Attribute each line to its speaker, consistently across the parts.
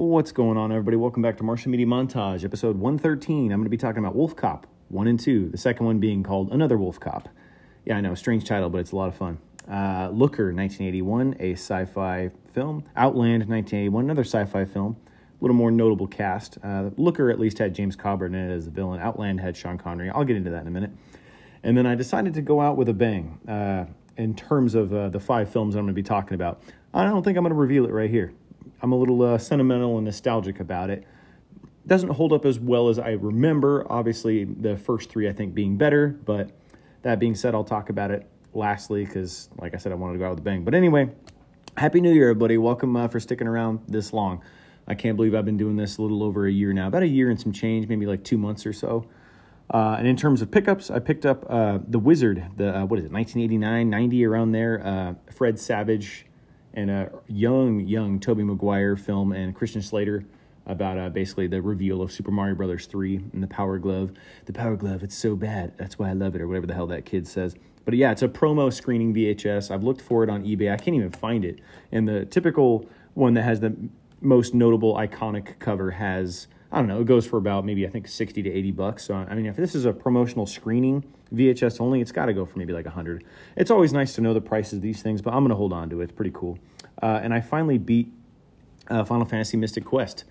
Speaker 1: What's going on, everybody? Welcome back to Martian Media Montage, episode 113. I'm going to be talking about Wolf Cop 1 and 2, the second one being called Another Wolf Cop. Yeah, I know, strange title, but it's a lot of fun. Uh, Looker, 1981, a sci fi film. Outland, 1981, another sci fi film. A little more notable cast. Uh, Looker at least had James Coburn in it as a villain. Outland had Sean Connery. I'll get into that in a minute. And then I decided to go out with a bang uh, in terms of uh, the five films I'm going to be talking about. I don't think I'm going to reveal it right here. I'm a little uh, sentimental and nostalgic about it. Doesn't hold up as well as I remember. Obviously, the first three I think being better, but that being said, I'll talk about it lastly because, like I said, I wanted to go out with a bang. But anyway, Happy New Year, everybody. Welcome uh, for sticking around this long. I can't believe I've been doing this a little over a year now, about a year and some change, maybe like two months or so. Uh, and in terms of pickups, I picked up uh, The Wizard, the uh, what is it, 1989, 90, around there. Uh, Fred Savage and a young, young Tobey Maguire film and Christian Slater about uh, basically the reveal of Super Mario Brothers 3 and the Power Glove. The Power Glove, it's so bad. That's why I love it, or whatever the hell that kid says. But yeah, it's a promo screening VHS. I've looked for it on eBay. I can't even find it. And the typical one that has the most notable iconic cover has I don't know, it goes for about maybe I think 60 to 80 bucks. So I mean, if this is a promotional screening VHS only, it's got to go for maybe like 100. It's always nice to know the prices of these things, but I'm going to hold on to it. It's pretty cool. Uh, and I finally beat uh, Final Fantasy Mystic Quest.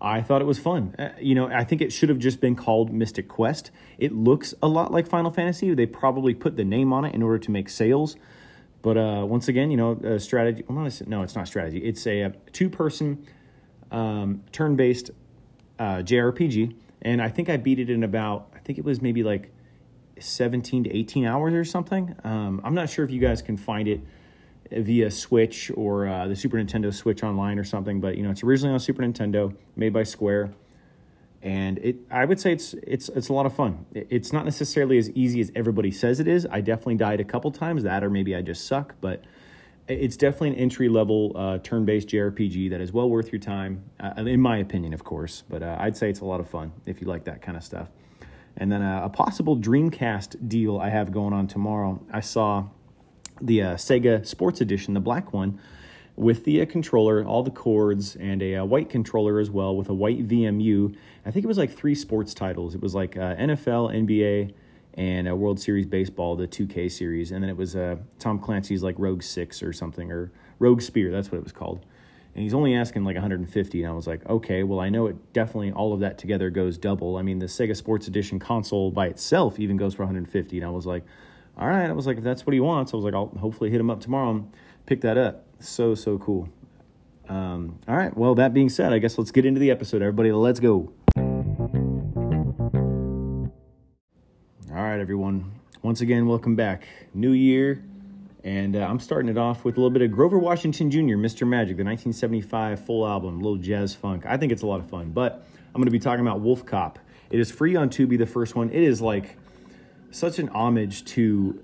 Speaker 1: I thought it was fun. Uh, you know, I think it should have just been called Mystic Quest. It looks a lot like Final Fantasy. They probably put the name on it in order to make sales. But uh, once again, you know, strategy. Well, not a, no, it's not strategy. It's a, a two-person um, turn-based uh, JRPG, and I think I beat it in about I think it was maybe like 17 to 18 hours or something. Um, I'm not sure if you guys can find it via Switch or uh, the Super Nintendo Switch online or something, but you know it's originally on Super Nintendo, made by Square, and it I would say it's it's it's a lot of fun. It's not necessarily as easy as everybody says it is. I definitely died a couple times, that or maybe I just suck, but it's definitely an entry level uh, turn based JRPG that is well worth your time, uh, in my opinion, of course. But uh, I'd say it's a lot of fun if you like that kind of stuff. And then uh, a possible Dreamcast deal I have going on tomorrow. I saw the uh, Sega Sports Edition, the black one, with the uh, controller, all the cords, and a white controller as well with a white VMU. I think it was like three sports titles. It was like NFL, NBA and a World Series Baseball, the 2K series, and then it was uh, Tom Clancy's like Rogue Six or something, or Rogue Spear, that's what it was called. And he's only asking like 150, and I was like, okay, well I know it definitely all of that together goes double. I mean, the Sega Sports Edition console by itself even goes for 150, and I was like, all right, I was like, if that's what he wants, I was like, I'll hopefully hit him up tomorrow and pick that up. So so cool. Um, all right, well that being said, I guess let's get into the episode, everybody. Let's go. Everyone. Once again, welcome back. New year, and uh, I'm starting it off with a little bit of Grover Washington Jr., Mr. Magic, the 1975 full album, little jazz funk. I think it's a lot of fun, but I'm going to be talking about Wolf Cop. It is free on Tubi, the first one. It is like such an homage to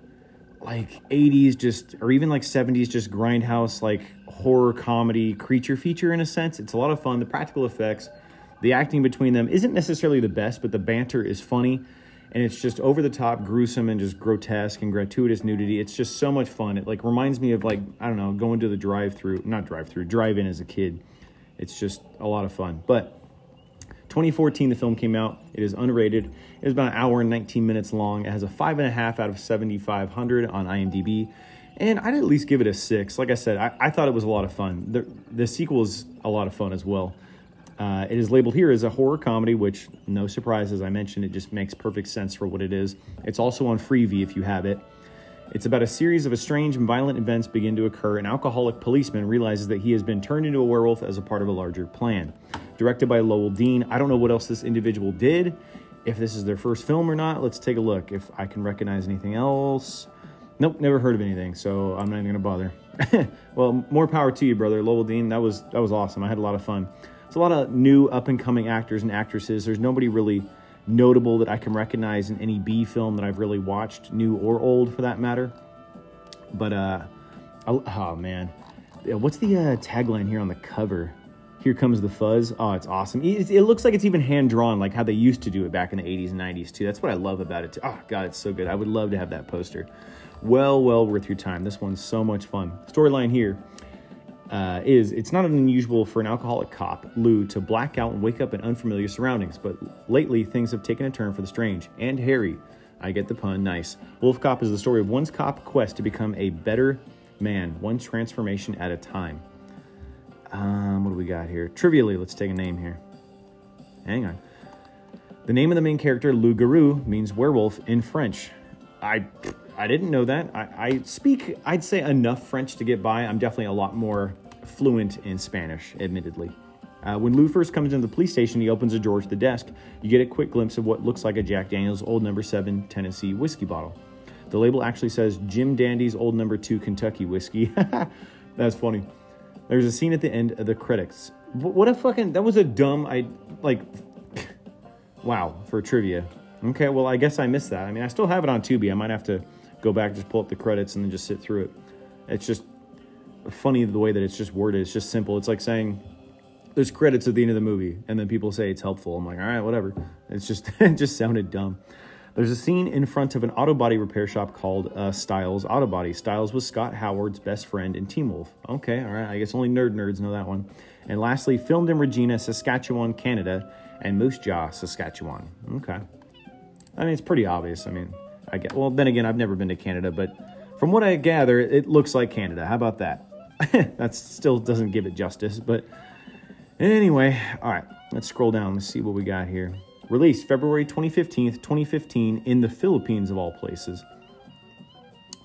Speaker 1: like 80s, just or even like 70s, just grindhouse, like horror comedy creature feature in a sense. It's a lot of fun. The practical effects, the acting between them isn't necessarily the best, but the banter is funny and it's just over the top, gruesome, and just grotesque and gratuitous nudity. It's just so much fun. It like reminds me of like I don't know, going to the drive-through, not drive-through, drive-in as a kid. It's just a lot of fun. But 2014, the film came out. It is unrated. It is about an hour and 19 minutes long. It has a five and a half out of 7,500 on IMDb. And I'd at least give it a six. Like I said, I, I thought it was a lot of fun. The, the sequel is a lot of fun as well. Uh, it is labeled here as a horror comedy, which, no surprise, as I mentioned, it just makes perfect sense for what it is. It's also on Freevee if you have it. It's about a series of strange and violent events begin to occur. An alcoholic policeman realizes that he has been turned into a werewolf as a part of a larger plan. Directed by Lowell Dean. I don't know what else this individual did. If this is their first film or not, let's take a look. If I can recognize anything else. Nope, never heard of anything, so I'm not even gonna bother. well, more power to you, brother. Lowell Dean, that was that was awesome. I had a lot of fun. It's a lot of new up and coming actors and actresses. There's nobody really notable that I can recognize in any B film that I've really watched, new or old for that matter. But uh, oh, oh man, what's the uh, tagline here on the cover? Here comes the fuzz. Oh, it's awesome. It, it, looks like it's even hand drawn, like how they used to do it back in the 80s and 90s too. That's what I love about it. Too. Oh god, it's so good. I would love to have that poster. Well, well worth your time. This one's so much fun. Storyline here uh, is it's not unusual for an alcoholic cop, Lou, to black out and wake up in unfamiliar surroundings, but lately things have taken a turn for the strange and hairy. I get the pun, nice. Wolf Cop is the story of one cop quest to become a better man, one transformation at a time. Um, what do we got here? Trivially, let's take a name here. Hang on. The name of the main character, Loup Garou, means werewolf in French. I I didn't know that. I, I speak, I'd say, enough French to get by. I'm definitely a lot more fluent in Spanish, admittedly. Uh, when Lou first comes into the police station, he opens a drawer to the desk. You get a quick glimpse of what looks like a Jack Daniels Old Number 7 Tennessee whiskey bottle. The label actually says Jim Dandy's Old Number 2 Kentucky whiskey. That's funny. There's a scene at the end of the credits. What a fucking. That was a dumb. I. Like. wow, for trivia. Okay, well, I guess I missed that. I mean, I still have it on Tubi. I might have to go back, just pull up the credits, and then just sit through it. It's just funny the way that it's just worded. It's just simple. It's like saying there's credits at the end of the movie, and then people say it's helpful. I'm like, all right, whatever. It's just it just sounded dumb. There's a scene in front of an auto body repair shop called uh, Styles Auto Body. Styles was Scott Howard's best friend in Teen Wolf. Okay, all right. I guess only nerd nerds know that one. And lastly, filmed in Regina, Saskatchewan, Canada, and Moose Jaw, Saskatchewan. Okay. I mean, it's pretty obvious. I mean, I get. Well, then again, I've never been to Canada, but from what I gather, it looks like Canada. How about that? that still doesn't give it justice, but anyway, all right. Let's scroll down. Let's see what we got here. Released February 2015, 2015 in the Philippines of all places.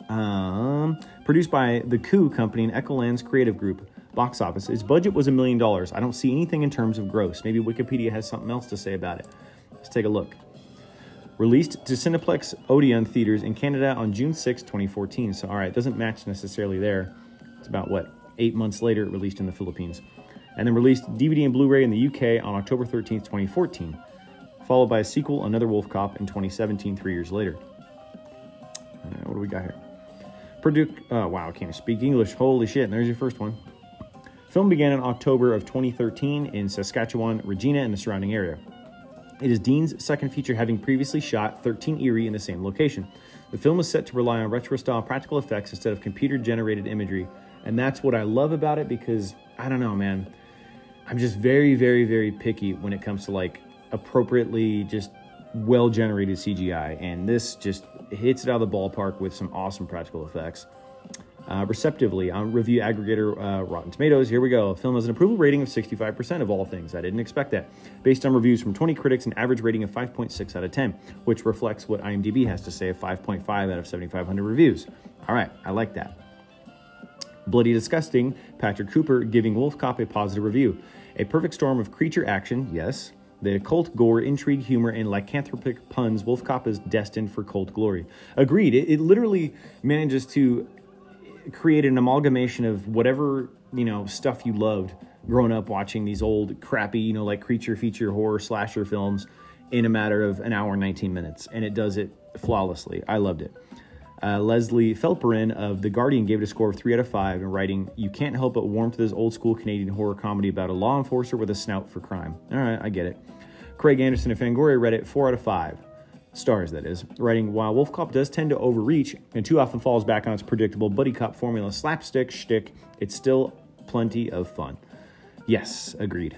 Speaker 1: Um, produced by the Coup Company and Echolands Creative Group. Box office. Its budget was a million dollars. I don't see anything in terms of gross. Maybe Wikipedia has something else to say about it. Let's take a look. Released to Cineplex Odeon theaters in Canada on June 6, 2014. So, all right, it doesn't match necessarily there. It's about what eight months later, it released in the Philippines, and then released DVD and Blu-ray in the UK on October 13, 2014 followed by a sequel, Another Wolf Cop, in 2017, three years later. Uh, what do we got here? Purdue, oh, wow, I can't speak English. Holy shit, and there's your first one. Film began in October of 2013 in Saskatchewan, Regina, and the surrounding area. It is Dean's second feature, having previously shot 13 Eerie in the same location. The film is set to rely on retro style practical effects instead of computer generated imagery. And that's what I love about it because, I don't know, man. I'm just very, very, very picky when it comes to like appropriately just well generated CGI, and this just hits it out of the ballpark with some awesome practical effects. Uh, receptively on review aggregator uh, Rotten Tomatoes. Here we go. Film has an approval rating of 65% of all things. I didn't expect that. Based on reviews from 20 critics, an average rating of 5.6 out of 10, which reflects what IMDb has to say of 5.5 out of 7,500 reviews. All right, I like that. Bloody Disgusting, Patrick Cooper giving Wolf Cop a positive review. A perfect storm of creature action, yes, the occult gore, intrigue, humor, and lycanthropic puns, Wolf Cop is destined for cult glory. Agreed. It, it literally manages to create an amalgamation of whatever, you know, stuff you loved growing up watching these old crappy, you know, like creature feature horror slasher films in a matter of an hour and 19 minutes. And it does it flawlessly. I loved it. Uh, Leslie Felperin of The Guardian gave it a score of 3 out of 5 and writing, You can't help but warm to this old school Canadian horror comedy about a law enforcer with a snout for crime. All right, I get it. Craig Anderson of Fangoria read it 4 out of 5 stars, that is, writing, While Wolf Cop does tend to overreach and too often falls back on its predictable buddy cop formula slapstick shtick, it's still plenty of fun. Yes, agreed.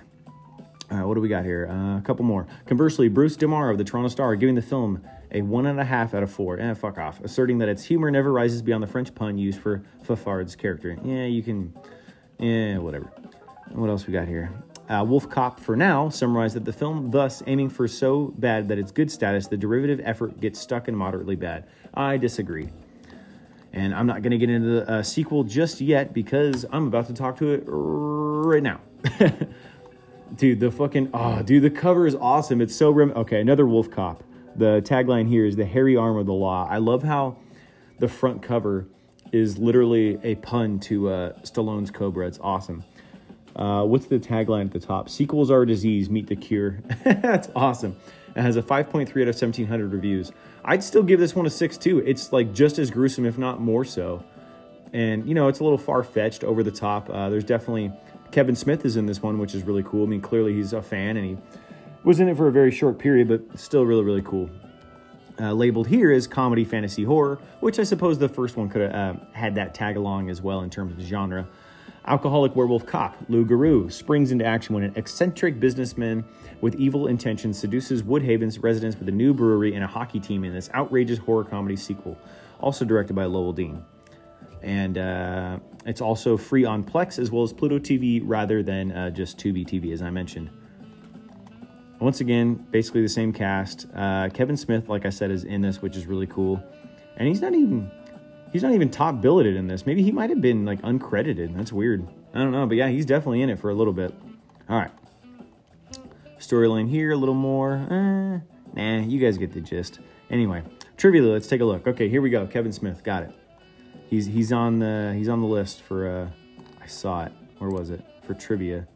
Speaker 1: Uh, what do we got here? Uh, a couple more. Conversely, Bruce DeMar of the Toronto Star giving the film a one and a half out of four. Eh, fuck off. Asserting that its humor never rises beyond the French pun used for Fafard's character. Yeah, you can. Yeah, whatever. What else we got here? Uh, Wolf Cop, for now, summarized that the film, thus aiming for so bad that it's good status, the derivative effort gets stuck in moderately bad. I disagree. And I'm not going to get into the uh, sequel just yet because I'm about to talk to it right now. dude, the fucking, oh, dude, the cover is awesome. It's so, rem- okay, another Wolf Cop. The tagline here is the hairy arm of the law. I love how the front cover is literally a pun to uh, Stallone's Cobra. It's awesome. Uh, what's the tagline at the top? Sequels are a disease, meet the cure. That's awesome. It has a 5.3 out of 1700 reviews. I'd still give this one a 6 too. It's like just as gruesome, if not more so. And, you know, it's a little far fetched, over the top. Uh, there's definitely Kevin Smith is in this one, which is really cool. I mean, clearly he's a fan and he was in it for a very short period, but still really, really cool. Uh, labeled here as comedy, fantasy, horror, which I suppose the first one could have uh, had that tag along as well in terms of genre. Alcoholic werewolf cop Lou Garou springs into action when an eccentric businessman with evil intentions seduces Woodhaven's residents with a new brewery and a hockey team in this outrageous horror comedy sequel, also directed by Lowell Dean. And uh, it's also free on Plex as well as Pluto TV rather than uh, just Tubi TV, as I mentioned. Once again, basically the same cast. Uh, Kevin Smith, like I said, is in this, which is really cool. And he's not even he's not even top billeted in this. Maybe he might have been like uncredited. That's weird. I don't know, but yeah, he's definitely in it for a little bit. All right. Storyline here, a little more. Eh, nah, you guys get the gist. Anyway, trivia. Let's take a look. Okay, here we go. Kevin Smith, got it. He's he's on the he's on the list for. uh I saw it. Where was it for trivia?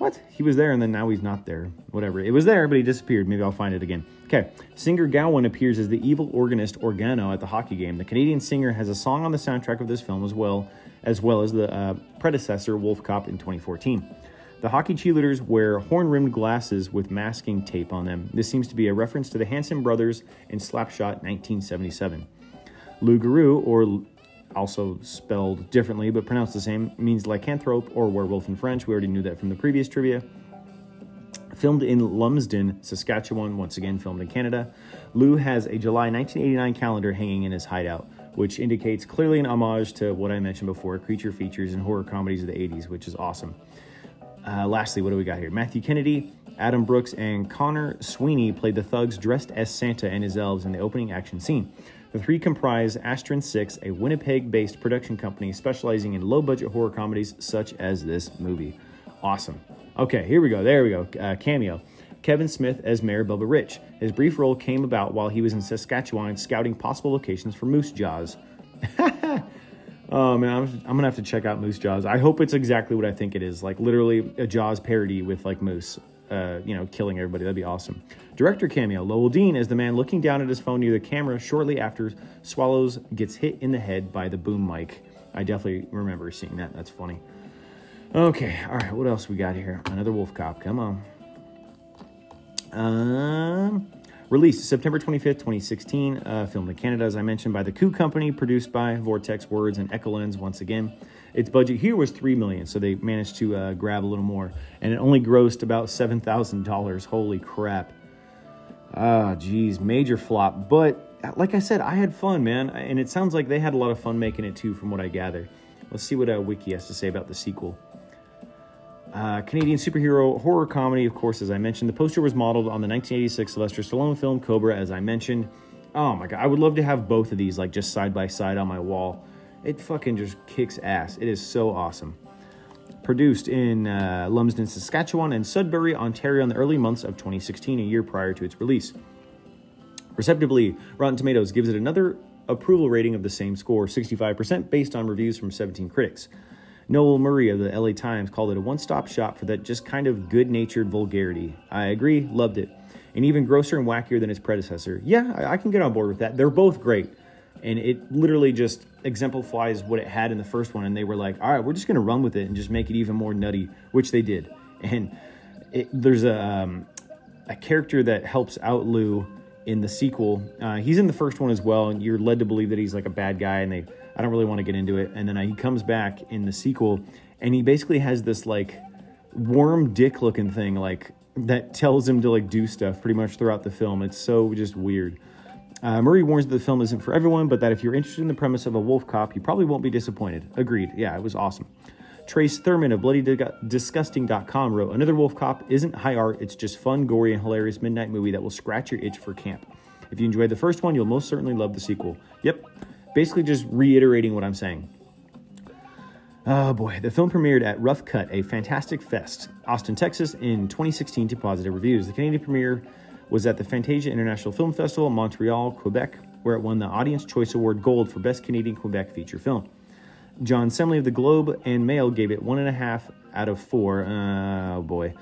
Speaker 1: What? He was there and then now he's not there. Whatever. It was there, but he disappeared. Maybe I'll find it again. Okay. Singer Gowan appears as the evil organist Organo at the hockey game. The Canadian singer has a song on the soundtrack of this film as well, as well as the uh, predecessor Wolf Cop in 2014. The hockey cheerleaders wear horn-rimmed glasses with masking tape on them. This seems to be a reference to the Hanson brothers in Slapshot 1977. Lou Garou, or also spelled differently but pronounced the same, means lycanthrope or werewolf in French. We already knew that from the previous trivia. Filmed in Lumsden, Saskatchewan, once again filmed in Canada. Lou has a July 1989 calendar hanging in his hideout, which indicates clearly an homage to what I mentioned before creature features and horror comedies of the 80s, which is awesome. Uh, lastly, what do we got here? Matthew Kennedy, Adam Brooks, and Conor Sweeney played the thugs dressed as Santa and his elves in the opening action scene. The three comprise Astron 6, a Winnipeg based production company specializing in low budget horror comedies such as this movie. Awesome. Okay, here we go. There we go. Uh, cameo. Kevin Smith as Mayor Bubba Rich. His brief role came about while he was in Saskatchewan scouting possible locations for Moose Jaws. oh man, I'm, I'm, gonna have to check out Moose Jaws. I hope it's exactly what I think it is. Like literally a Jaws parody with like Moose uh, you know, killing everybody. That'd be awesome. Director cameo: Lowell Dean is the man looking down at his phone near the camera shortly after Swallows gets hit in the head by the boom mic. I definitely remember seeing that. That's funny. Okay, all right. What else we got here? Another Wolf Cop. Come on. Um, released September 25th, 2016. Uh, filmed in Canada, as I mentioned, by the Coup Company. Produced by Vortex Words and Echolands once again. Its budget here was three million, so they managed to uh, grab a little more, and it only grossed about seven thousand dollars. Holy crap! Ah, geez, major flop. But like I said, I had fun, man, and it sounds like they had a lot of fun making it too, from what I gather. Let's see what uh, Wiki has to say about the sequel. Uh, Canadian superhero horror comedy, of course, as I mentioned. The poster was modeled on the 1986 Sylvester Stallone film Cobra, as I mentioned. Oh my god, I would love to have both of these like just side by side on my wall. It fucking just kicks ass. It is so awesome. Produced in uh, Lumsden, Saskatchewan, and Sudbury, Ontario, in the early months of 2016, a year prior to its release. Receptively, Rotten Tomatoes gives it another approval rating of the same score, 65%, based on reviews from 17 critics. Noel Murray of the LA Times called it a one stop shop for that just kind of good natured vulgarity. I agree, loved it. And even grosser and wackier than its predecessor. Yeah, I, I can get on board with that. They're both great and it literally just exemplifies what it had in the first one. And they were like all right we're just going to run with it and just make it even more nutty which they did. And it, there's a, um, a character that helps out lou in the sequel. Uh, he's in the first one as well and you're led to believe that he's like a bad guy and they i don't really want to get into it. And then uh, he comes back in the sequel and he basically has this like worm dick looking thing like that tells him to like do stuff pretty much throughout the film. It's so just weird uh, Murray warns that the film isn't for everyone, but that if you're interested in the premise of a wolf cop, you probably won't be disappointed. Agreed. Yeah, it was awesome. Trace Thurman of BloodyDisgusting.com wrote, Another Wolf Cop isn't high art, it's just fun, gory, and hilarious midnight movie that will scratch your itch for camp. If you enjoyed the first one, you'll most certainly love the sequel. Yep, basically just reiterating what I'm saying. Oh boy, the film premiered at Rough Cut, a fantastic fest, Austin, Texas, in 2016 to positive reviews. The Canadian premiere was at the Fantasia International Film Festival in Montreal, Quebec, where it won the Audience Choice Award Gold for Best Canadian Quebec Feature Film. John Semley of the Globe and Mail gave it one and a half out of four. Uh, oh boy.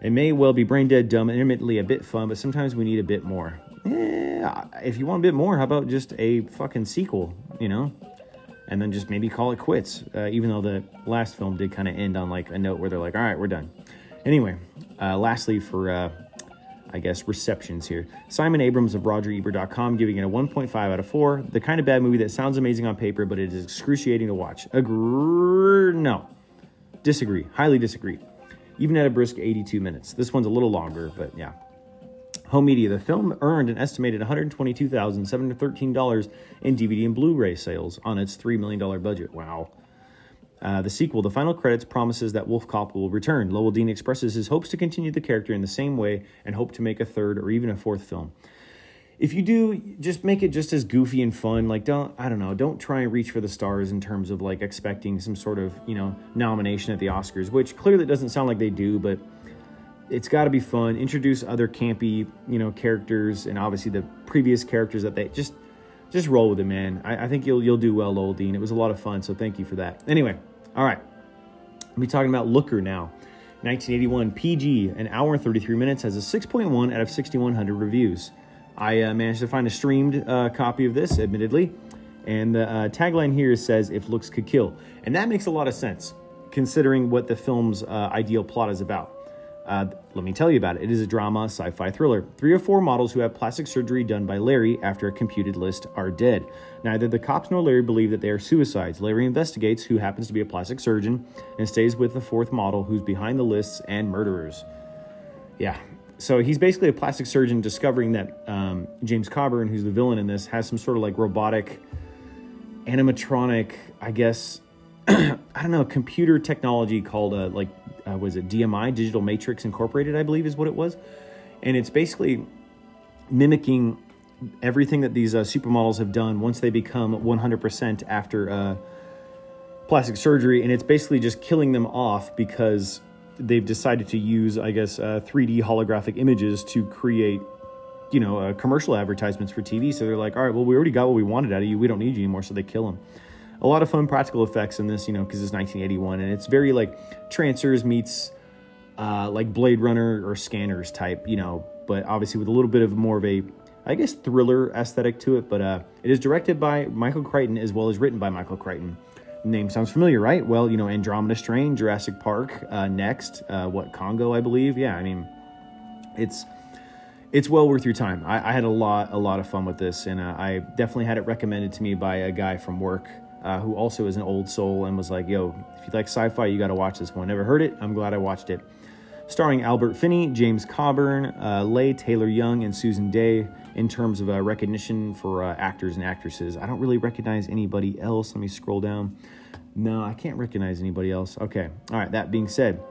Speaker 1: It may well be brain dead, dumb, and intermittently a bit fun, but sometimes we need a bit more. Eh, if you want a bit more, how about just a fucking sequel, you know? And then just maybe call it quits, uh, even though the last film did kind of end on like a note where they're like, all right, we're done. Anyway, uh, lastly, for uh, I guess, receptions here. Simon Abrams of RogerEbert.com giving it a 1.5 out of 4. The kind of bad movie that sounds amazing on paper, but it is excruciating to watch. Agree? No. Disagree. Highly disagree. Even at a brisk 82 minutes. This one's a little longer, but yeah. Home media. The film earned an estimated $122,713 in DVD and Blu ray sales on its $3 million budget. Wow. Uh, the sequel, the final credits, promises that Wolf Cop will return. Lowell Dean expresses his hopes to continue the character in the same way and hope to make a third or even a fourth film. If you do, just make it just as goofy and fun. Like, don't, I don't know, don't try and reach for the stars in terms of like expecting some sort of, you know, nomination at the Oscars, which clearly doesn't sound like they do, but it's got to be fun. Introduce other campy, you know, characters and obviously the previous characters that they just, just roll with it, man. I, I think you'll, you'll do well, Lowell Dean. It was a lot of fun, so thank you for that. Anyway. All right. We'll be talking about Looker now. 1981 PG, an hour and 33 minutes, has a 6.1 out of 6,100 reviews. I uh, managed to find a streamed uh, copy of this, admittedly, and the uh, tagline here says, If looks could kill. And that makes a lot of sense, considering what the film's uh, ideal plot is about. Uh, let me tell you about it. It is a drama sci fi thriller. Three or four models who have plastic surgery done by Larry after a computed list are dead. Neither the cops nor Larry believe that they are suicides. Larry investigates who happens to be a plastic surgeon and stays with the fourth model who's behind the lists and murderers. Yeah. So he's basically a plastic surgeon discovering that um, James Coburn, who's the villain in this, has some sort of like robotic, animatronic, I guess, I don't know, computer technology called a like uh, was it DMI, Digital Matrix Incorporated, I believe is what it was. And it's basically mimicking everything that these uh, supermodels have done once they become 100% after uh, plastic surgery. And it's basically just killing them off because they've decided to use, I guess, 3D uh, holographic images to create, you know, uh, commercial advertisements for TV. So they're like, all right, well, we already got what we wanted out of you. We don't need you anymore. So they kill them a lot of fun practical effects in this, you know, because it's 1981 and it's very like Trancers meets uh, like Blade Runner or Scanners type, you know, but obviously with a little bit of more of a, I guess, thriller aesthetic to it. But uh, it is directed by Michael Crichton as well as written by Michael Crichton. Name sounds familiar, right? Well, you know, Andromeda Strain, Jurassic Park, uh, next, uh, what Congo, I believe. Yeah, I mean, it's it's well worth your time. I, I, had a lot, a lot of fun with this, and uh, I definitely had it recommended to me by a guy from work uh, who also is an old soul and was like, yo, if you like sci fi, you got to watch this one. Never heard it. I'm glad I watched it. Starring Albert Finney, James Coburn, uh, Leigh Taylor Young, and Susan Dey in terms of uh, recognition for uh, actors and actresses. I don't really recognize anybody else. Let me scroll down. No, I can't recognize anybody else. Okay. All right. That being said,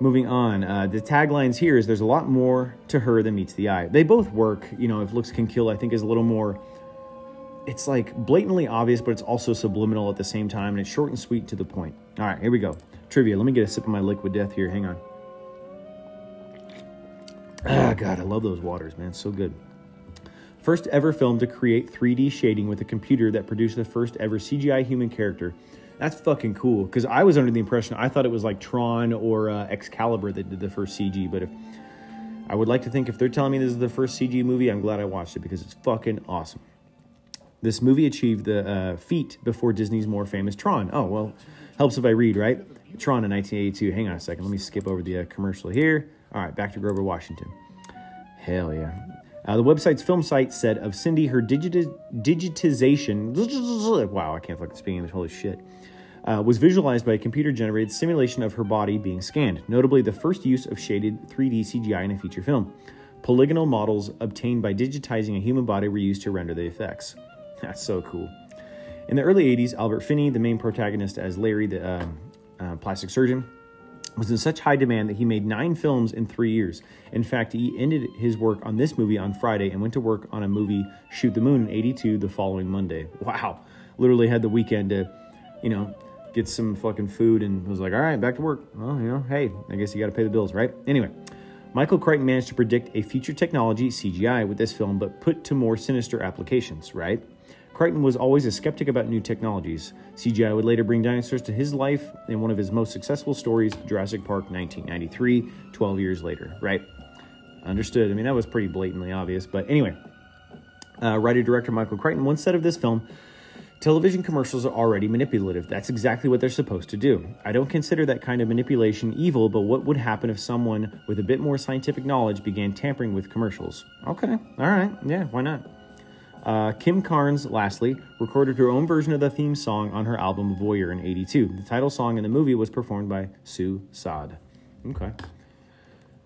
Speaker 1: moving on. Uh, the taglines here is there's a lot more to her than meets the eye. They both work. You know, if looks can kill, I think is a little more it's like blatantly obvious, but it's also subliminal at the same time, and it's short and sweet to the point. All right, here we go. Trivia. Let me get a sip of my liquid death here. Hang on. Ah, God, I love those waters, man. So good. First ever film to create 3D shading with a computer that produced the first ever CGI human character. That's fucking cool. Because I was under the impression I thought it was like Tron or uh, Excalibur that did the first CG, but if I would like to think if they're telling me this is the first CG movie, I'm glad I watched it because it's fucking awesome. This movie achieved the uh, feat before Disney's more famous Tron. Oh, well, helps if I read, right? Tron in 1982. Hang on a second. Let me skip over the uh, commercial here. All right, back to Grover Washington. Hell yeah. Uh, the website's film site said of Cindy, her digiti- digitization. Wow, I can't fucking speak English. Holy shit. Uh, was visualized by a computer generated simulation of her body being scanned, notably the first use of shaded 3D CGI in a feature film. Polygonal models obtained by digitizing a human body were used to render the effects. That's so cool. In the early 80s, Albert Finney, the main protagonist as Larry, the uh, uh, plastic surgeon, was in such high demand that he made nine films in three years. In fact, he ended his work on this movie on Friday and went to work on a movie, Shoot the Moon, in 82 the following Monday. Wow. Literally had the weekend to, you know, get some fucking food and was like, all right, back to work. Well, you know, hey, I guess you got to pay the bills, right? Anyway, Michael Crichton managed to predict a future technology, CGI, with this film, but put to more sinister applications, right? Crichton was always a skeptic about new technologies. CGI would later bring dinosaurs to his life in one of his most successful stories, Jurassic Park 1993, 12 years later, right? Understood. I mean, that was pretty blatantly obvious. But anyway, uh, writer director Michael Crichton once said of this film Television commercials are already manipulative. That's exactly what they're supposed to do. I don't consider that kind of manipulation evil, but what would happen if someone with a bit more scientific knowledge began tampering with commercials? Okay, all right, yeah, why not? Uh, Kim Carnes, lastly, recorded her own version of the theme song on her album Voyeur in 82. The title song in the movie was performed by Sue Saad. Okay.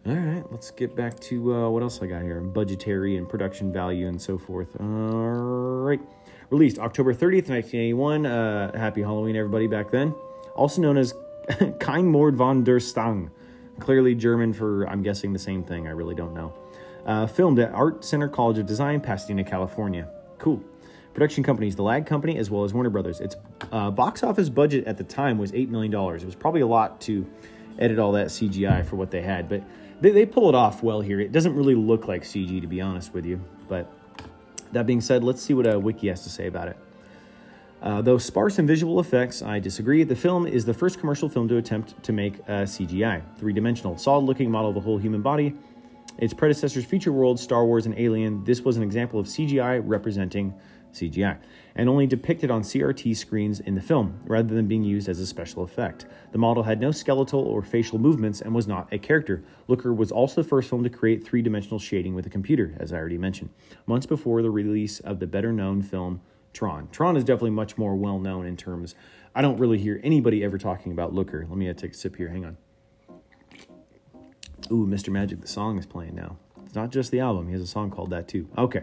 Speaker 1: All right, let's get back to uh, what else I got here budgetary and production value and so forth. All right. Released October 30th, 1981. Uh, happy Halloween, everybody, back then. Also known as Kein Mord von der Stang. Clearly German for, I'm guessing, the same thing. I really don't know. Uh, filmed at Art Center College of Design, Pasadena, California. Cool. Production companies, the Ladd Company, as well as Warner Brothers. Its uh, box office budget at the time was $8 million. It was probably a lot to edit all that CGI for what they had, but they, they pull it off well here. It doesn't really look like CG, to be honest with you, but that being said, let's see what a wiki has to say about it. Uh, though sparse in visual effects, I disagree. The film is the first commercial film to attempt to make a CGI, three dimensional, solid looking model of the whole human body. Its predecessors, Future World, Star Wars, and Alien, this was an example of CGI representing CGI, and only depicted on CRT screens in the film, rather than being used as a special effect. The model had no skeletal or facial movements and was not a character. Looker was also the first film to create three dimensional shading with a computer, as I already mentioned, months before the release of the better known film Tron. Tron is definitely much more well known in terms. I don't really hear anybody ever talking about Looker. Let me uh, take a sip here. Hang on. Ooh, Mr. Magic, the song is playing now. It's not just the album, he has a song called that too. Okay.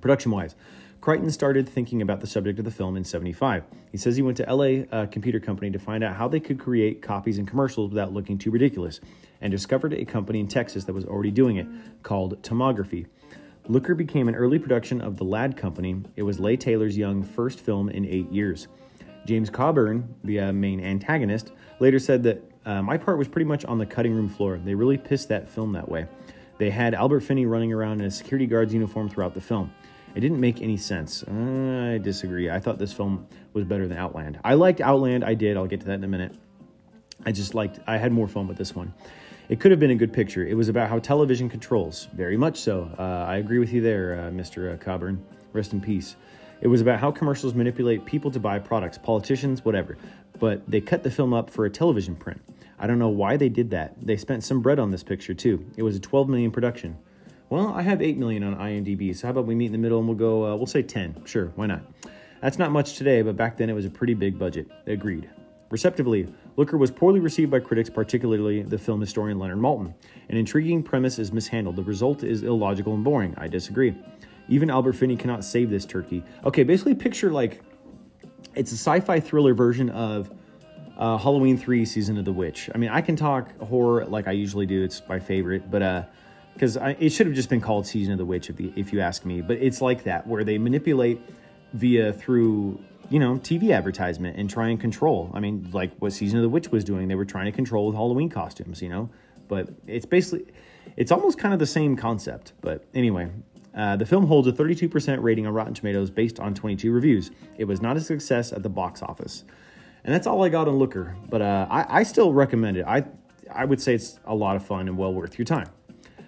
Speaker 1: Production wise, Crichton started thinking about the subject of the film in 75. He says he went to LA uh, Computer Company to find out how they could create copies and commercials without looking too ridiculous, and discovered a company in Texas that was already doing it called Tomography. Looker became an early production of the Ladd Company. It was Leigh Taylor's young first film in eight years. James Coburn, the uh, main antagonist, later said that uh, my part was pretty much on the cutting room floor. They really pissed that film that way. They had Albert Finney running around in a security guard's uniform throughout the film. It didn't make any sense. I disagree. I thought this film was better than Outland. I liked Outland. I did. I'll get to that in a minute. I just liked, I had more fun with this one. It could have been a good picture. It was about how television controls. Very much so. Uh, I agree with you there, uh, Mr. Uh, Coburn. Rest in peace. It was about how commercials manipulate people to buy products, politicians, whatever. But they cut the film up for a television print. I don't know why they did that. They spent some bread on this picture too. It was a 12 million production. Well, I have 8 million on IMDb, so how about we meet in the middle and we'll go, uh, we'll say 10. Sure, why not? That's not much today, but back then it was a pretty big budget. Agreed. Receptively, Looker was poorly received by critics, particularly the film historian Leonard Maltin. An intriguing premise is mishandled. The result is illogical and boring. I disagree. Even Albert Finney cannot save this turkey. Okay, basically picture like it's a sci-fi thriller version of uh, Halloween 3 Season of the Witch. I mean, I can talk horror like I usually do. It's my favorite, but uh because it should have just been called Season of the Witch, if, the, if you ask me. But it's like that, where they manipulate via through you know TV advertisement and try and control. I mean, like what Season of the Witch was doing, they were trying to control with Halloween costumes, you know. But it's basically, it's almost kind of the same concept. But anyway, uh, the film holds a 32% rating on Rotten Tomatoes based on 22 reviews. It was not a success at the box office. And that's all I got on Looker. But uh, I, I still recommend it. I, I would say it's a lot of fun and well worth your time.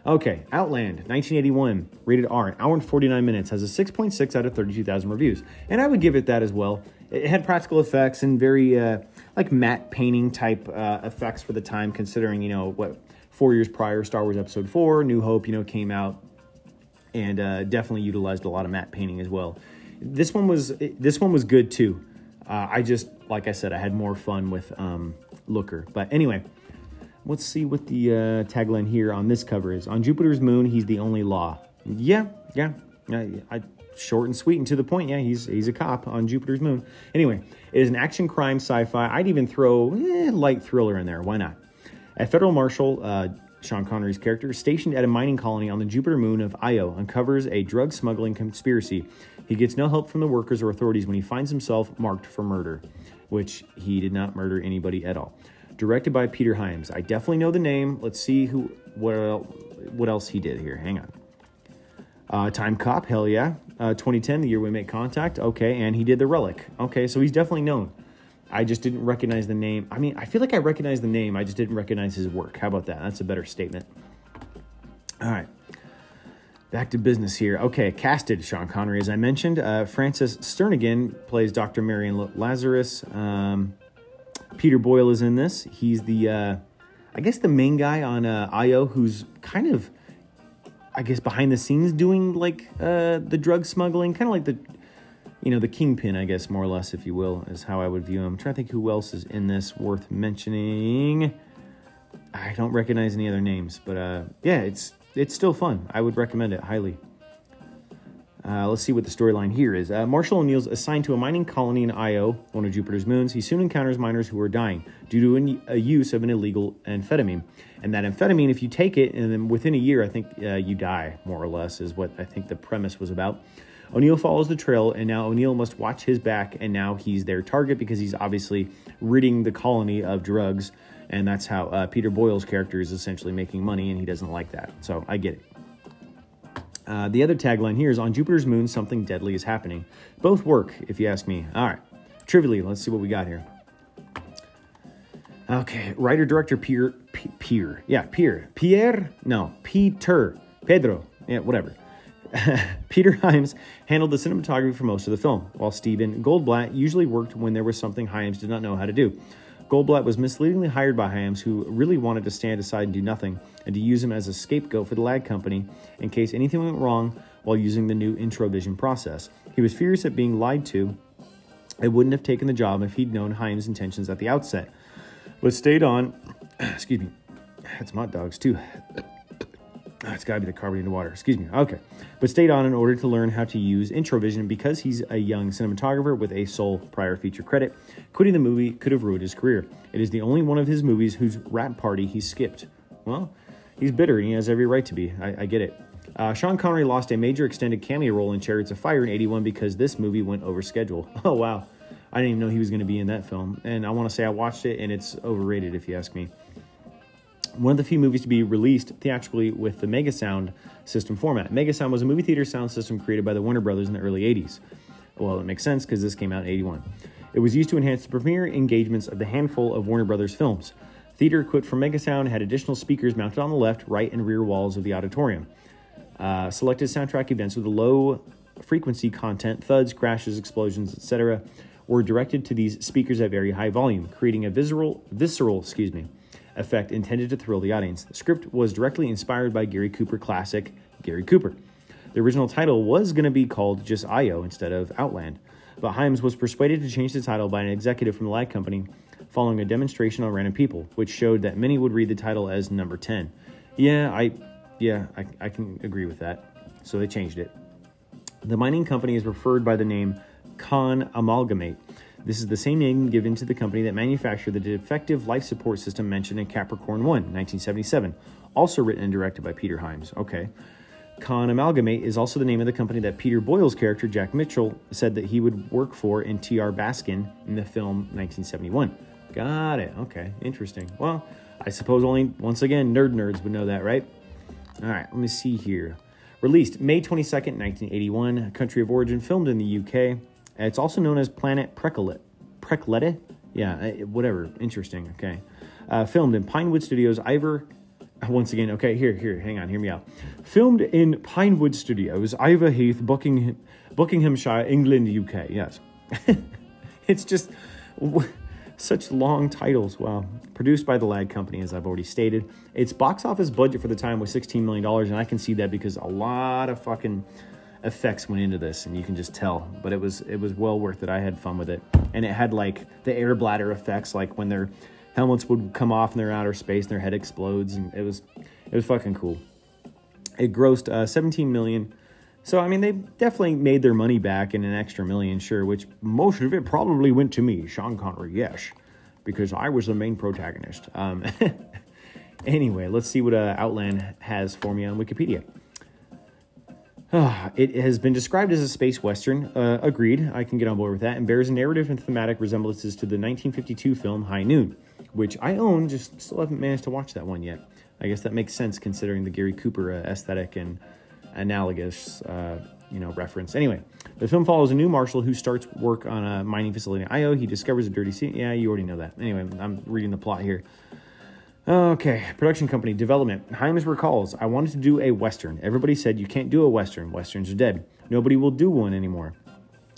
Speaker 1: Okay, Outland, 1981, rated R, an hour and 49 minutes, has a 6.6 out of 32,000 reviews. And I would give it that as well. It had practical effects and very, uh, like, matte painting type uh, effects for the time, considering, you know, what, four years prior, Star Wars Episode 4, New Hope, you know, came out, and uh, definitely utilized a lot of matte painting as well. This one was, this one was good too. Uh, I just, like I said, I had more fun with um, Looker. But anyway, Let's see what the uh, tagline here on this cover is. On Jupiter's moon, he's the only law. Yeah, yeah. I, I, short and sweet and to the point. Yeah, he's he's a cop on Jupiter's moon. Anyway, it is an action crime sci-fi. I'd even throw eh, light thriller in there. Why not? A federal marshal, uh, Sean Connery's character, stationed at a mining colony on the Jupiter moon of Io, uncovers a drug smuggling conspiracy. He gets no help from the workers or authorities when he finds himself marked for murder, which he did not murder anybody at all directed by Peter Hyams. I definitely know the name. Let's see who what what else he did here. Hang on. Uh, Time Cop, hell yeah. Uh, 2010, the year we make contact. Okay, and he did The Relic. Okay, so he's definitely known. I just didn't recognize the name. I mean, I feel like I recognize the name. I just didn't recognize his work. How about that? That's a better statement. All right. Back to business here. Okay, casted Sean Connery, as I mentioned. Uh, Frances Sternhagen plays Dr. Marion Lazarus. Um, Peter Boyle is in this. He's the, uh, I guess, the main guy on uh, IO who's kind of, I guess, behind the scenes doing like uh, the drug smuggling, kind of like the, you know, the kingpin, I guess, more or less, if you will, is how I would view him. I'm trying to think who else is in this worth mentioning. I don't recognize any other names, but uh, yeah, it's it's still fun. I would recommend it highly. Uh, let's see what the storyline here is. Uh, Marshall O'Neill's assigned to a mining colony in Io, one of Jupiter's moons. He soon encounters miners who are dying due to an, a use of an illegal amphetamine. And that amphetamine, if you take it, and then within a year, I think uh, you die, more or less, is what I think the premise was about. O'Neill follows the trail, and now O'Neill must watch his back, and now he's their target because he's obviously ridding the colony of drugs and that's how uh, Peter Boyle's character is essentially making money, and he doesn't like that. So I get it. Uh, the other tagline here is on Jupiter's moon, something deadly is happening. Both work, if you ask me. All right, trivially, let's see what we got here. Okay, writer director Pierre, Pierre, yeah, Pierre, Pierre, no, Peter, Pedro, yeah, whatever. Peter Hyams handled the cinematography for most of the film, while Steven Goldblatt usually worked when there was something Hyams did not know how to do. Goldblatt was misleadingly hired by Hyams, who really wanted to stand aside and do nothing, and to use him as a scapegoat for the Ladd Company in case anything went wrong while using the new Introvision process. He was furious at being lied to and wouldn't have taken the job if he'd known Hyams' intentions at the outset, but stayed on. excuse me, that's my dogs too. Oh, it's got to be the carbonated water. Excuse me. Okay. But stayed on in order to learn how to use Introvision because he's a young cinematographer with a sole prior feature credit. Quitting the movie could have ruined his career. It is the only one of his movies whose rap party he skipped. Well, he's bitter and he has every right to be. I, I get it. Uh, Sean Connery lost a major extended cameo role in Chariots of Fire in 81 because this movie went over schedule. Oh, wow. I didn't even know he was going to be in that film. And I want to say I watched it and it's overrated if you ask me one of the few movies to be released theatrically with the Megasound system format. Megasound was a movie theater sound system created by the Warner Brothers in the early 80s. Well, it makes sense because this came out in 81. It was used to enhance the premiere engagements of the handful of Warner Brothers films. Theater equipped for Megasound had additional speakers mounted on the left, right, and rear walls of the auditorium. Uh, selected soundtrack events with low frequency content, thuds, crashes, explosions, etc., were directed to these speakers at very high volume, creating a visceral, visceral, excuse me, effect intended to thrill the audience. The script was directly inspired by Gary Cooper classic Gary Cooper. The original title was going to be called just IO instead of Outland, but Hyams was persuaded to change the title by an executive from the Ladd Company following a demonstration on random people, which showed that many would read the title as number 10. Yeah, I yeah, I, I can agree with that. So they changed it. The mining company is referred by the name Con Amalgamate this is the same name given to the company that manufactured the defective life support system mentioned in Capricorn 1, 1977, also written and directed by Peter Hyams. Okay. Con Amalgamate is also the name of the company that Peter Boyle's character, Jack Mitchell, said that he would work for in T.R. Baskin in the film 1971. Got it. Okay. Interesting. Well, I suppose only, once again, nerd nerds would know that, right? All right. Let me see here. Released May 22nd, 1981. Country of origin, filmed in the UK. It's also known as Planet Precolet. Precolete? Yeah, uh, whatever. Interesting. Okay. Uh, filmed in Pinewood Studios, Ivor. Once again, okay, here, here, hang on, hear me out. Filmed in Pinewood Studios, Iverheath, Buckingham, Buckinghamshire, England, UK. Yes. it's just such long titles. Wow. Produced by the Ladd Company, as I've already stated. Its box office budget for the time was $16 million, and I can see that because a lot of fucking effects went into this and you can just tell. But it was it was well worth it. I had fun with it. And it had like the air bladder effects like when their helmets would come off in their outer space and their head explodes and it was it was fucking cool. It grossed uh, 17 million. So i mean they definitely made their money back in an extra million sure which most of it probably went to me sean connery yes because i was the main protagonist. Um, anyway let's see what uh, outland has for me on wikipedia it has been described as a space western. Uh, agreed, I can get on board with that, and bears narrative and thematic resemblances to the 1952 film High Noon, which I own, just still haven't managed to watch that one yet. I guess that makes sense considering the Gary Cooper uh, aesthetic and analogous, uh, you know, reference. Anyway, the film follows a new marshal who starts work on a mining facility in Io. He discovers a dirty scene. Yeah, you already know that. Anyway, I'm reading the plot here. Okay, production company development. Hyams recalls, I wanted to do a Western. Everybody said you can't do a Western. Westerns are dead. Nobody will do one anymore.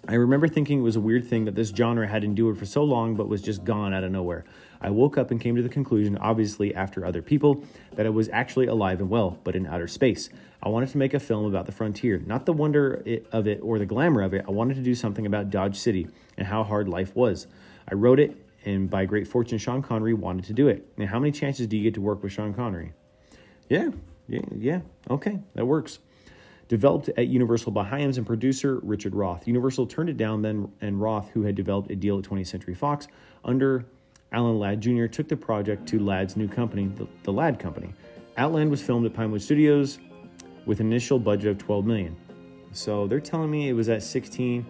Speaker 1: I remember thinking it was a weird thing that this genre had endured for so long but was just gone out of nowhere. I woke up and came to the conclusion, obviously after other people, that it was actually alive and well, but in outer space. I wanted to make a film about the frontier, not the wonder of it or the glamour of it. I wanted to do something about Dodge City and how hard life was. I wrote it and by great fortune, Sean Connery wanted to do it. Now, how many chances do you get to work with Sean Connery? Yeah, yeah, yeah. Okay, that works. Developed at Universal by Hyams and producer Richard Roth. Universal turned it down then, and Roth, who had developed a deal at 20th Century Fox under Alan Ladd Jr., took the project to Ladd's new company, the, the Ladd Company. Outland was filmed at Pinewood Studios with an initial budget of 12 million. So they're telling me it was at 16.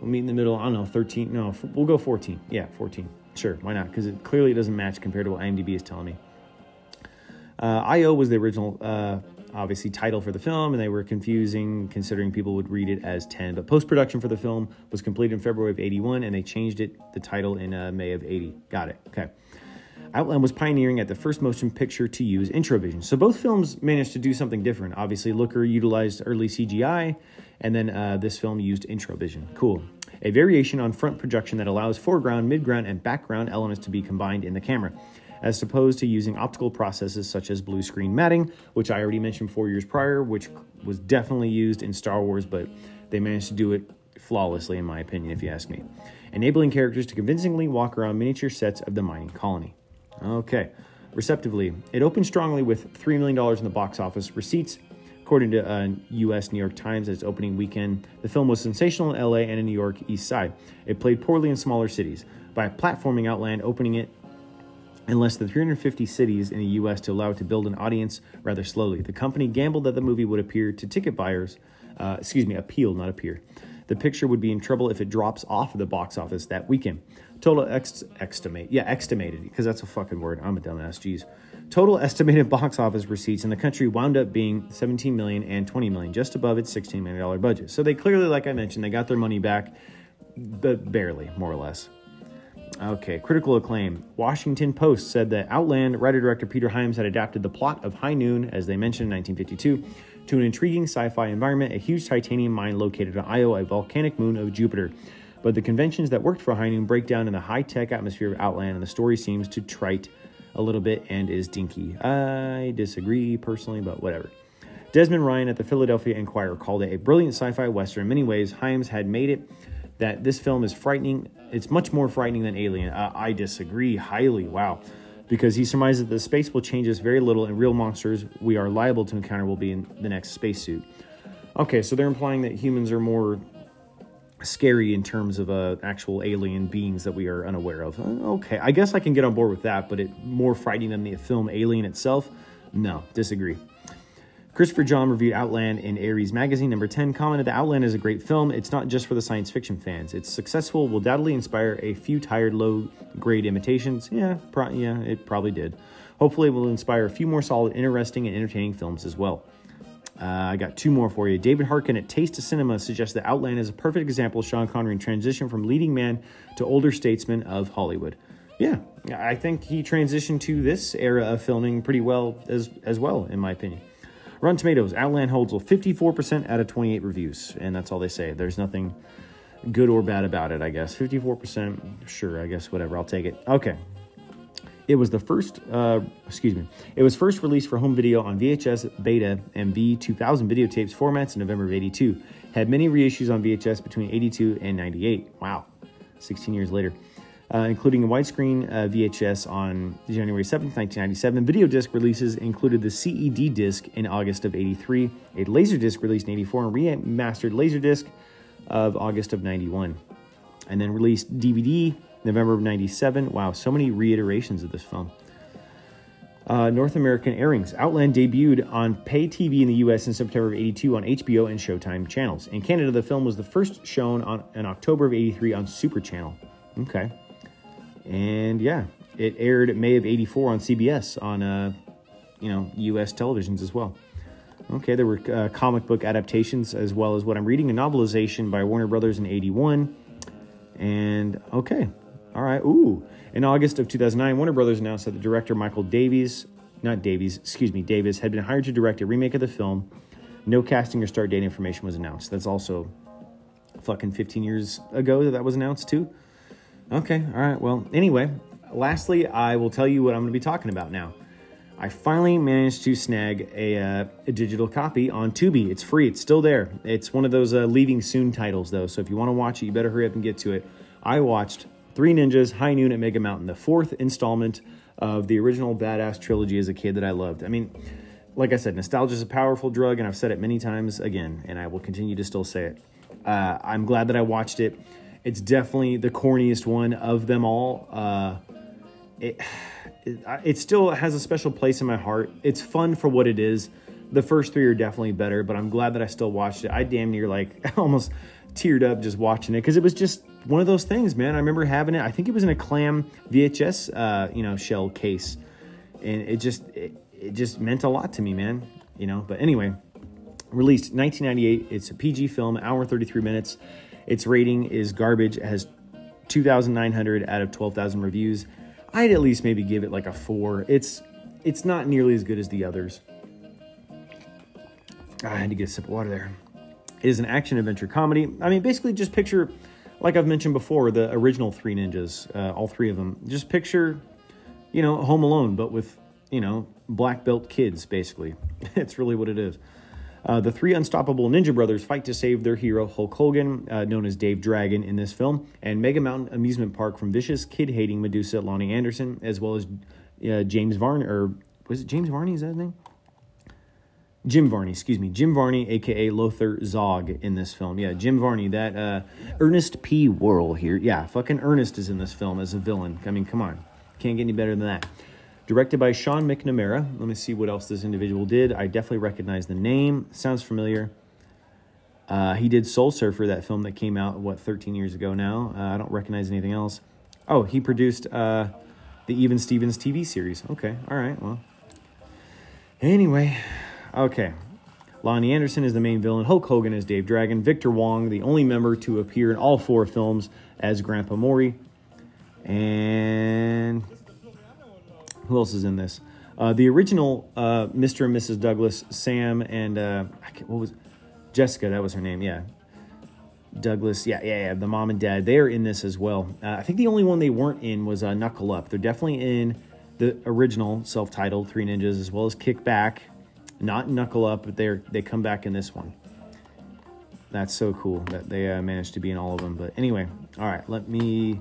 Speaker 1: We'll meet in the middle. I don't know, 13. No, we'll go 14. Yeah, 14. Sure, why not? Because it clearly doesn't match compared to what IMDb is telling me. Uh, IO was the original, uh, obviously, title for the film, and they were confusing considering people would read it as 10. But post production for the film was completed in February of 81, and they changed it, the title, in uh, May of 80. Got it. Okay. Outland was pioneering at the first motion picture to use Introvision. So both films managed to do something different. Obviously, Looker utilized early CGI, and then uh, this film used Introvision. Cool a variation on front projection that allows foreground, midground, and background elements to be combined in the camera, as opposed to using optical processes such as blue screen matting, which I already mentioned four years prior, which was definitely used in Star Wars, but they managed to do it flawlessly, in my opinion, if you ask me. Enabling characters to convincingly walk around miniature sets of the mining colony. Okay. Receptively, it opened strongly with $3 million in the box office receipts According to uh, U.S. New York Times, its opening weekend, the film was sensational in L.A. and in New York East Side. It played poorly in smaller cities. By platforming Outland, opening it in less than 350 cities in the U.S. to allow it to build an audience rather slowly. The company gambled that the movie would appear to ticket buyers, uh, excuse me, appeal, not appear. The picture would be in trouble if it drops off of the box office that weekend. Total ex- estimate, yeah, estimated, because that's a fucking word. I'm a dumbass, jeez. Total estimated box office receipts in the country wound up being 17 million and 20 million, just above its 16 million dollar budget. So they clearly, like I mentioned, they got their money back, but barely, more or less. Okay, critical acclaim. Washington Post said that Outland writer director Peter Hyams had adapted the plot of High Noon, as they mentioned in 1952, to an intriguing sci fi environment, a huge titanium mine located on Io, a volcanic moon of Jupiter. But the conventions that worked for High Noon break down in the high tech atmosphere of Outland, and the story seems to trite a little bit and is dinky. I disagree personally, but whatever. Desmond Ryan at the Philadelphia Inquirer called it a brilliant sci fi western. In many ways, Hyams had made it that this film is frightening. It's much more frightening than Alien. Uh, I disagree highly. Wow. Because he surmises that the space will change us very little and real monsters we are liable to encounter will be in the next spacesuit. Okay, so they're implying that humans are more scary in terms of uh, actual alien beings that we are unaware of. Uh, okay, I guess I can get on board with that, but it more frightening than the film Alien itself? No, disagree. Christopher John reviewed Outland in Ares Magazine, number 10, commented that Outland is a great film. It's not just for the science fiction fans. It's successful, will doubtly inspire a few tired, low grade imitations. Yeah, pro- yeah, it probably did. Hopefully, it will inspire a few more solid, interesting, and entertaining films as well. Uh, I got two more for you. David Harkin at Taste of Cinema suggests that Outland is a perfect example of Sean Connery in transition from leading man to older statesman of Hollywood. Yeah, I think he transitioned to this era of filming pretty well as as well, in my opinion. Rotten Tomatoes, Outland holds a 54% out of 28 reviews, and that's all they say. There's nothing good or bad about it, I guess. 54%, sure, I guess, whatever, I'll take it. Okay, it was the first, uh, excuse me, it was first released for home video on VHS, Beta, and V2000 videotapes formats in November of 82. Had many reissues on VHS between 82 and 98. Wow, 16 years later. Uh, including a widescreen uh, VHS on January 7th, 1997. Video disc releases included the CED disc in August of 83, a Laserdisc released in 84, and remastered Laserdisc of August of 91. And then released DVD November of 97. Wow, so many reiterations of this film. Uh, North American airings. Outland debuted on pay TV in the US in September of 82 on HBO and Showtime channels. In Canada, the film was the first shown on in October of 83 on Super Channel. Okay. And yeah, it aired May of 84 on CBS on uh, you know, US televisions as well. Okay, there were uh, comic book adaptations as well as what I'm reading, a novelization by Warner Brothers in 81. And okay, All right. Ooh. In August of 2009, Warner Brothers announced that the director Michael Davies, not Davies, excuse me, Davis, had been hired to direct a remake of the film. No casting or start date information was announced. That's also fucking 15 years ago that that was announced too. Okay. All right. Well, anyway, lastly, I will tell you what I'm going to be talking about now. I finally managed to snag a, uh, a, digital copy on Tubi. It's free. It's still there. It's one of those uh, leaving soon titles, though. So if you want to watch it, you better hurry up and get to it. I watched Three Ninjas, High Noon at Mega Mountain, the fourth installment of the original Badass trilogy as a kid that I loved. I mean, like I said, nostalgia is a powerful drug, and I've said it many times again, and I will continue to still say it. Uh, I'm glad that I watched it. It's definitely the corniest one of them all. Uh, it it, it still has a special place in my heart. It's fun for what it is. The first three are definitely better, but I'm glad that I still watched it. I damn near like almost teared up just watching it because it was just one of those things, man. I remember having it. I think it was in a clam VHS, uh, you know, shell case, and it just it, it just meant a lot to me, man. You know. But anyway, released 1998. It's a PG film, hour 33 minutes. Its rating is garbage. It has 2,900 out of 12,000 reviews. I'd at least maybe give it like a four. It's it's not nearly as good as the others. I had to get a sip of water there. Is an action adventure comedy. I mean, basically, just picture, like I've mentioned before, the original Three Ninjas, uh, all three of them. Just picture, you know, Home Alone, but with you know black belt kids. Basically, it's really what it is. Uh, the three unstoppable ninja brothers fight to save their hero Hulk Hogan, uh, known as Dave Dragon in this film, and Mega Mountain Amusement Park from vicious kid-hating Medusa Loni Anderson, as well as uh, James Varney, or was it James Varney? Is that his name? Jim Varney, excuse me, Jim Varney, aka Lothar Zogg, in this film. Yeah, Jim Varney, that uh, Ernest P. Worrell here. Yeah, fucking Ernest is in this film as a villain. I mean, come on, can't get any better than that. Directed by Sean McNamara. Let me see what else this individual did. I definitely recognize the name. Sounds familiar. Uh, he did Soul Surfer, that film that came out, what, 13 years ago now. Uh, I don't recognize anything else. Oh, he produced uh, the Even Stevens TV series. Okay, all right, well. Anyway, okay. Loni Anderson is the main villain. Hulk Hogan is Dave Dragon. Victor Wong, the only member to appear in all four films as Grandpa Mori. And who else is in this? Uh, the original uh, Mr. and Mrs. Douglas, Sam and uh, what was Jessica? That was her name. Yeah, Douglas. Yeah, yeah, yeah. The mom and dad. They are in this as well. Uh, I think the only one they weren't in was uh, Knuckle Up. They're definitely in the original self-titled Three Ninjas as well as Kick Back. Not Knuckle Up, but they're they come back in this one. That's so cool that they uh, managed to be in all of them. But anyway, all right. Let me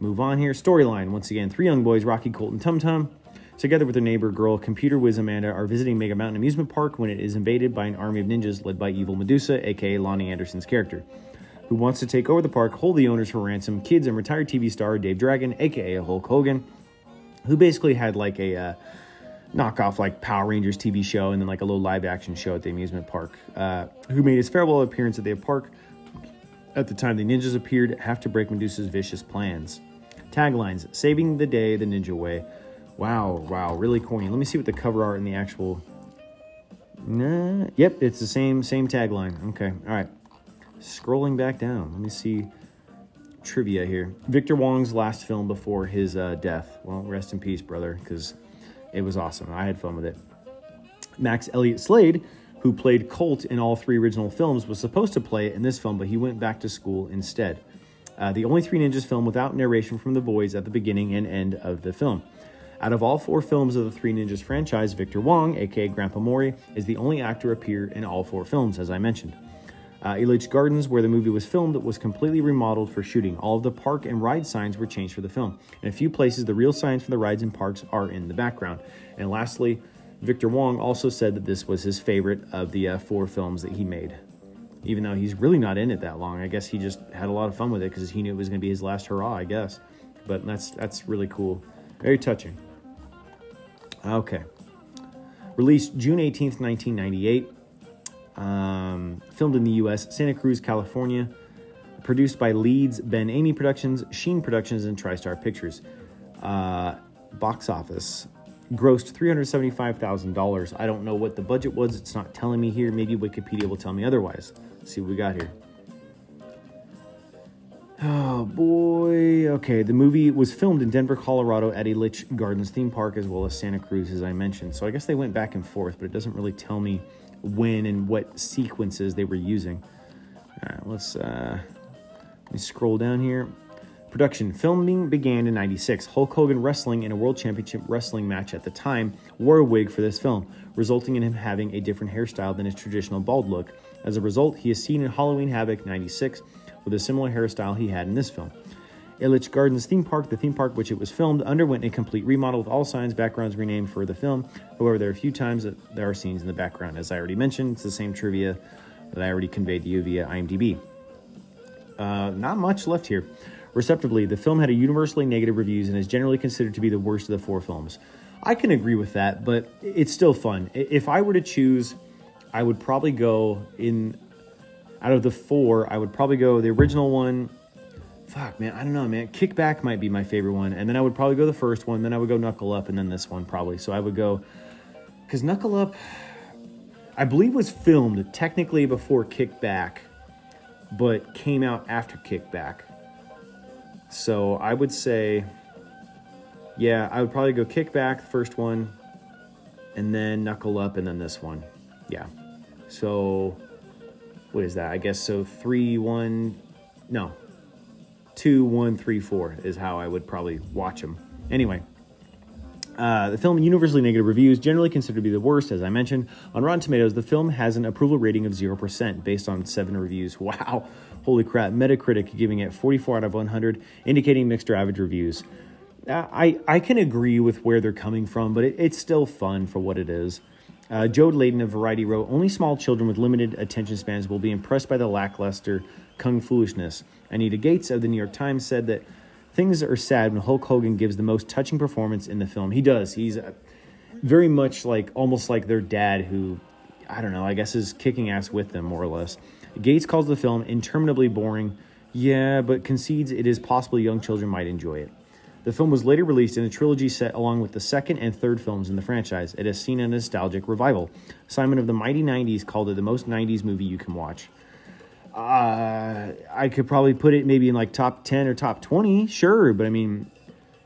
Speaker 1: move on here. Storyline once again: three young boys, Rocky, Colt, and Tum Tum together with their neighbor girl, Computer Whiz Amanda, are visiting Mega Mountain Amusement Park when it is invaded by an army of ninjas led by evil Medusa, aka Loni Anderson's character, who wants to take over the park, hold the owners for ransom, kids, and retired TV star Dave Dragon, aka Hulk Hogan, who basically had like a uh, knockoff like Power Rangers TV show and then like a little live action show at the amusement park, uh, who made his farewell appearance at the park. At the time the ninjas appeared, have to break Medusa's vicious plans. Taglines Saving the Day the Ninja Way. Wow, wow, really corny. Let me see what the cover art and the actual. Nah, yep, it's the same same tagline. Okay, all right. Scrolling back down, let me see trivia here. Victor Wong's last film before his uh, death. Well, rest in peace, brother, because it was awesome. I had fun with it. Max Elliott Slade, who played Colt in all three original films, was supposed to play it in this film, but he went back to school instead. Uh, the only Three Ninjas film without narration from the boys at the beginning and end of the film. Out of all four films of the Three Ninjas franchise, Victor Wong, aka Grandpa Mori, is the only actor appear in all four films, as I mentioned. Uh, Elitch Gardens, where the movie was filmed, was completely remodeled for shooting. All of the park and ride signs were changed for the film. In a few places, the real signs for the rides and parks are in the background. And lastly, Victor Wong also said that this was his favorite of the uh, four films that he made. Even though he's really not in it that long, I guess he just had a lot of fun with it because he knew it was going to be his last hurrah, I guess. But that's that's really cool, very touching. Okay. Released June 18th, 1998. Um, filmed in the U.S., Santa Cruz, California. Produced by Leeds Ben-Ami Productions, Sheen Productions, and TriStar Pictures. Uh, box office grossed $375,000. I don't know what the budget was. It's not telling me here. Maybe Wikipedia will tell me otherwise. Let's see what we got here. Oh boy. Okay, the movie was filmed in Denver, Colorado at Elitch Gardens theme park as well as Santa Cruz, as I mentioned. So I guess they went back and forth, but it doesn't really tell me when and what sequences they were using. All right, let's uh, let me scroll down here. Production filming began in 96. Hulk Hogan wrestling in a World Championship Wrestling match at the time wore a wig for this film, resulting in him having a different hairstyle than his traditional bald look. As a result, he is seen in Halloween Havoc 96 with a similar hairstyle he had in this film. Elitch Gardens theme park, the theme park which it was filmed, underwent a complete remodel with all signs, backgrounds renamed for the film. However, there are a few times that there are scenes in the background. As I already mentioned, it's the same trivia that I already conveyed to you via IMDb. Uh, not much left here. Receptively, the film had a universally negative reviews and is generally considered to be the worst of the four films. I can agree with that, but it's still fun. If I were to choose, I would probably go in out of the four, I would probably go the original one. Fuck, man, I don't know, man. Kickback might be my favorite one, and then I would probably go the first one. Then I would go Knuckle Up, and then this one probably. So I would go because Knuckle Up, I believe, was filmed technically before Kickback, but came out after Kickback. So I would say, yeah, I would probably go kickback, the first one, and then knuckle up, and then this one. Yeah. So what is that? I guess so three, one, no, two, one, three, four is how I would probably watch them. Anyway. Uh, the film universally negative reviews, generally considered to be the worst, as I mentioned. On Rotten Tomatoes, the film has an approval rating of 0% based on seven reviews. Wow. Holy crap. Metacritic giving it 44 out of 100, indicating mixed or average reviews. Uh, I, I can agree with where they're coming from, but it, it's still fun for what it is. Uh, Joe Leydon of Variety wrote, Only small children with limited attention spans will be impressed by the lackluster kung foolishness. Anita Gates of the New York Times said that things are sad when Hulk Hogan gives the most touching performance in the film. He does. He's very much like almost like their dad, who I don't know. I guess is kicking ass with them more or less. Gates calls the film interminably boring. Yeah, but concedes it is possible young children might enjoy it. The film was later released in a trilogy set along with the second and third films in the franchise. It has seen a nostalgic revival. Simon of the Mighty 90s called it the most 90s movie you can watch. Uh, I could probably put it maybe in like top 10 or top 20, sure, but I mean,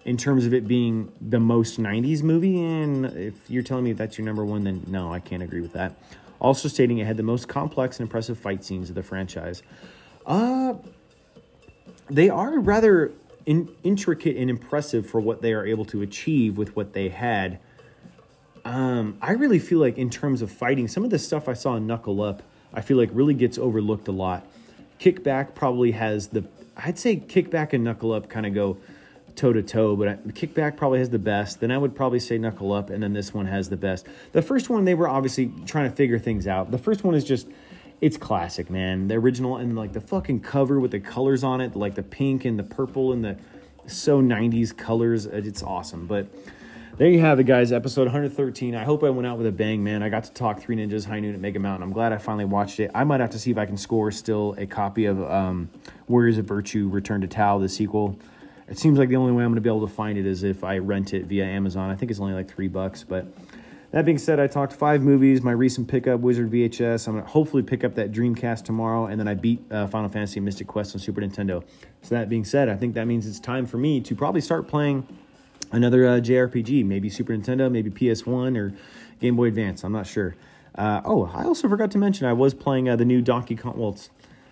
Speaker 1: in terms of it being the most 90s movie, and if you're telling me that's your number one, then no, I can't agree with that also stating it had the most complex and impressive fight scenes of the franchise. Uh, they are rather in, intricate and impressive for what they are able to achieve with what they had. Um, I really feel like, in terms of fighting, some of the stuff I saw in Knuckle Up, I feel like really gets overlooked a lot. Kickback probably has the, I'd say Kickback and Knuckle Up kind of go toe to toe, but Kickback probably has the best. Then I would probably say Knuckle Up, and then this one has the best. The first one, they were obviously trying to figure things out. The first one is just, it's classic, man. The original and like the fucking cover with the colors on it, like the pink and the purple and the so 90s colors. It's awesome. But there you have it, guys. Episode 113. I hope I went out with a bang, man. I got to talk Three Ninjas High Noon at Mega Mountain. I'm glad I finally watched it. I might have to see if I can score still a copy of um, Warriors of Virtue Return to Tao, the sequel. It seems like the only way I'm going to be able to find it is if I rent it via Amazon. I think it's only like three bucks. But that being said, I talked five movies. My recent pickup, Wizard VHS. I'm going to hopefully pick up that Dreamcast tomorrow. And then I beat uh, Final Fantasy Mystic Quest on Super Nintendo. So that being said, I think that means it's time for me to probably start playing another uh, JRPG. Maybe Super Nintendo, maybe PS1 or Game Boy Advance. I'm not sure. Uh, oh, I also forgot to mention I was playing uh, the new Donkey Kong. Well,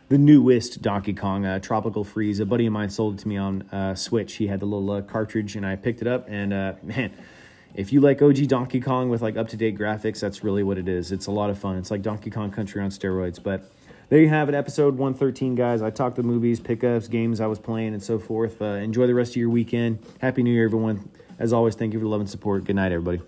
Speaker 1: the newest Donkey Kong, uh, Tropical Freeze. A buddy of mine sold it to me on uh, Switch. He had the little uh, cartridge, and I picked it up. And man, if you like OG Donkey Kong with like up to date graphics, that's really what it is. It's a lot of fun. It's like Donkey Kong Country on steroids. But there you have it, episode 113, guys. I talked the movies, pickups, games I was playing, and so forth. Uh, enjoy the rest of your weekend. Happy New Year, everyone. As always, thank you for the love and support. Good night, everybody.